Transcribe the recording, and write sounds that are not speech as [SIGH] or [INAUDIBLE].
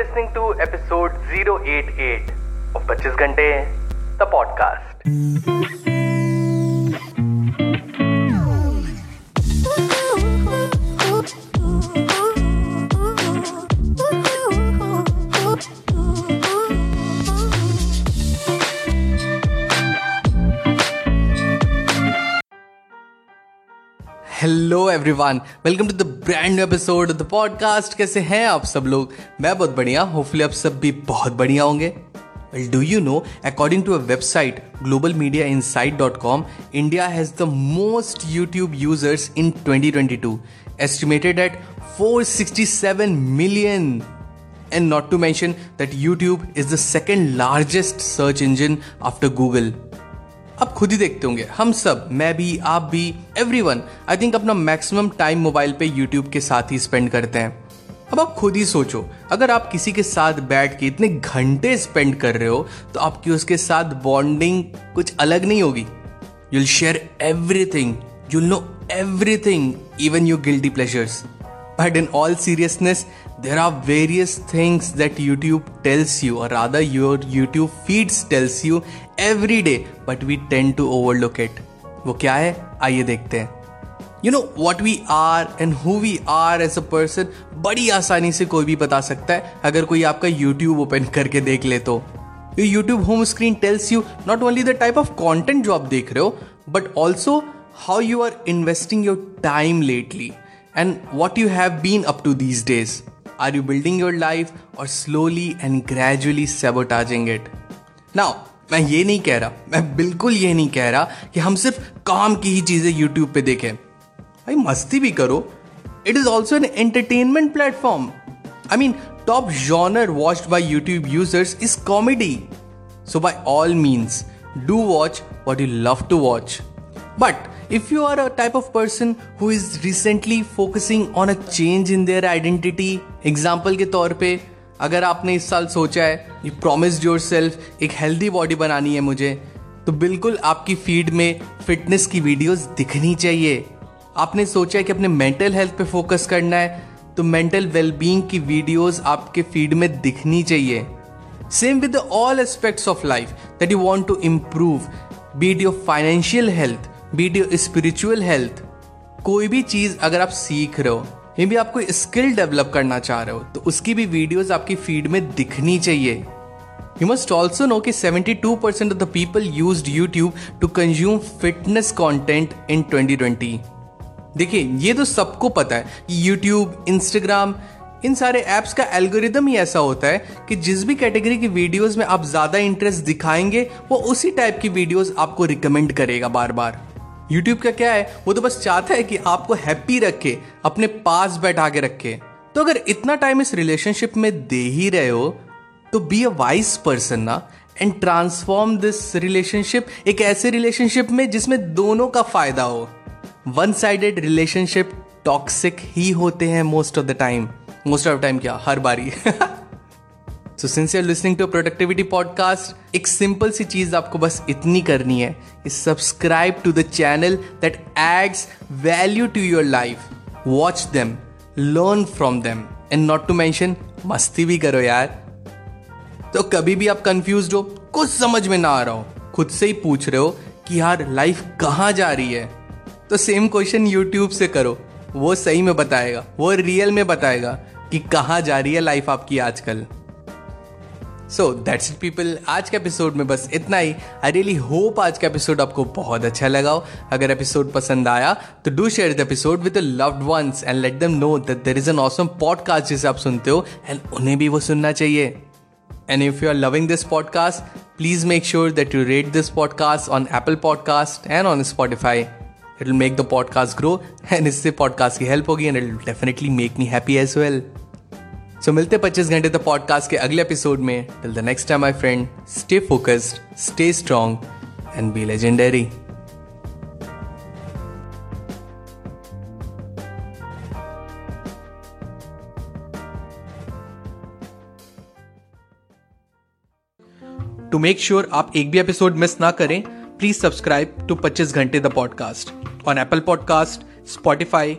listening to episode 088 of 25 Ghante, the podcast. Hello everyone welcome to the brand new episode the podcast कैसे हैं आप सब लोग? मैं बहुत बढ़िया होपफुली आप सब भी बहुत बढ़िया होंगे। Well do you know according to a website Global Media Insight dot com India has the most YouTube users in 2022 estimated at 467 million and not to mention that YouTube is the second largest search engine after Google. अब खुद ही देखते होंगे। हम सब मैं भी आप भी एवरी वन आई थिंक अपना मैक्सिमम टाइम मोबाइल पे यूट्यूब के साथ ही स्पेंड करते हैं। अब आप खुद ही सोचो अगर आप किसी के साथ बैठ के इतने घंटे स्पेंड कर रहे हो तो आपकी उसके साथ बॉन्डिंग कुछ अलग नहीं होगी। You'll share everything you'll know everything even your guilty pleasures but in all seriousness, there are various things that YouTube tells you or rather your YouTube feeds tells you every day but we tend to overlook it वो क्या है? आइए देखते हैं। You know what we are and who we are as a person बड़ी आसानी से कोई भी बता सकता है, अगर कोई आपका यूट्यूब ओपन करके देख ले तो। You YouTube home screen tells you not only the type of content जो आप देख रहे हो but also how you are investing your time lately and what you have been up to these days Are you building your life or slowly and gradually sabotaging it? Now, मैं ये नहीं कह रहा मैं बिल्कुल ये नहीं कह रहा कि हम सिर्फ़ काम की ही चीज़ें यूट्यूब पे देखें। भाई मस्ती भी करो। It is also an entertainment platform I mean top genre watched by YouTube users is comedy so by all means do watch what you love to watch but if you are a type of person who is recently focusing on a change in their identity example के तौर पे, अगर आपने इस साल सोचा है you promise yourself एक हेल्दी बॉडी बनानी है मुझे तो बिल्कुल आपकी फ़ीड में फिटनेस की वीडियोस दिखनी चाहिए। आपने सोचा है कि अपने मेंटल हेल्थ पे फोकस करना है तो मेंटल वेलबींग की वीडियोस आपके फ़ीड में दिखनी चाहिए। Same with all aspects of life that you want to improve be it your financial health your spiritual health कोई भी चीज़ अगर आप सीख रहे हो मे भी आपको स्किल डेवलप करना चाह रहे हो तो उसकी भी वीडियोस आपकी फ़ीड में दिखनी चाहिए। यू मस्ट ऑल्सो नो कि 72% percent of the people use YouTube to consume fitness content in 2020 देखिए, ये तो सबको पता है यूट्यूब इंस्टाग्राम इन सारे ऐप्स का एल्गोरिदम ही ऐसा होता है कि जिस भी कैटेगरी की वीडियोस में आप ज़्यादा इंटरेस्ट दिखाएँगे, वो उसी टाइप की वीडियोस आपको रिकमेंड करेगा बार बार यूट्यूब का क्या है? वो तो बस चाहता है कि आपको हैप्पी रखे, अपने पास बैठा के रखे। तो अगर इतना टाइम इस रिलेशनशिप में दे ही रहे हो तो बी अ वाइस पर्सन ना एंड ट्रांसफॉर्म दिस रिलेशनशिप एक ऐसे रिलेशनशिप में जिसमें दोनों का फ़ायदा हो। वन साइडेड रिलेशनशिप टॉक्सिक ही होते हैं most of the time most of time क्या? हर बारी। [LAUGHS] So since you're listening to productivity podcast एक सिंपल सी चीज़ आपको बस इतनी करनी है subscribe to the channel that adds value to your life watch them learn from them and not to mention मस्ती भी करो यार। तो कभी भी आप कंफ्यूज हो, कुछ समझ में ना आ रहा हो, खुद से ही पूछ रहे हो कि यार लाइफ कहाँ जा रही है? तो सेम क्वेश्चन यूट्यूब से करो। वो सही में बताएगा, वो रियल में बताएगा कि कहाँ जा रही है लाइफ आपकी आजकल। सो दैट्स इट पीपल आज के एपिसोड में बस इतना ही। आई रियली होप आज का एपिसोड आपको बहुत अच्छा लगा हो। अगर एपिसोड पसंद आया तो do share the episode with loved ones and let them know that there is an awesome podcast जिसे आप सुनते हो एंड उन्हें भी वो सुनना चाहिए। And if you are loving this podcast please make sure that you rate this podcast on Apple podcast and on Spotify it will make the podcast grow and इससे पॉडकास्ट की हेल्प होगी and it will definitely make me happy as well so मिलते पच्चीस घंटे the podcast के अगले episode में. Till the next time my friend stay focused stay strong and be legendary to make sure आप एक भी एपिसोड मिस ना करें प्लीज़ सब्सक्राइब टू पच्चीस घंटे the podcast on Apple podcast Spotify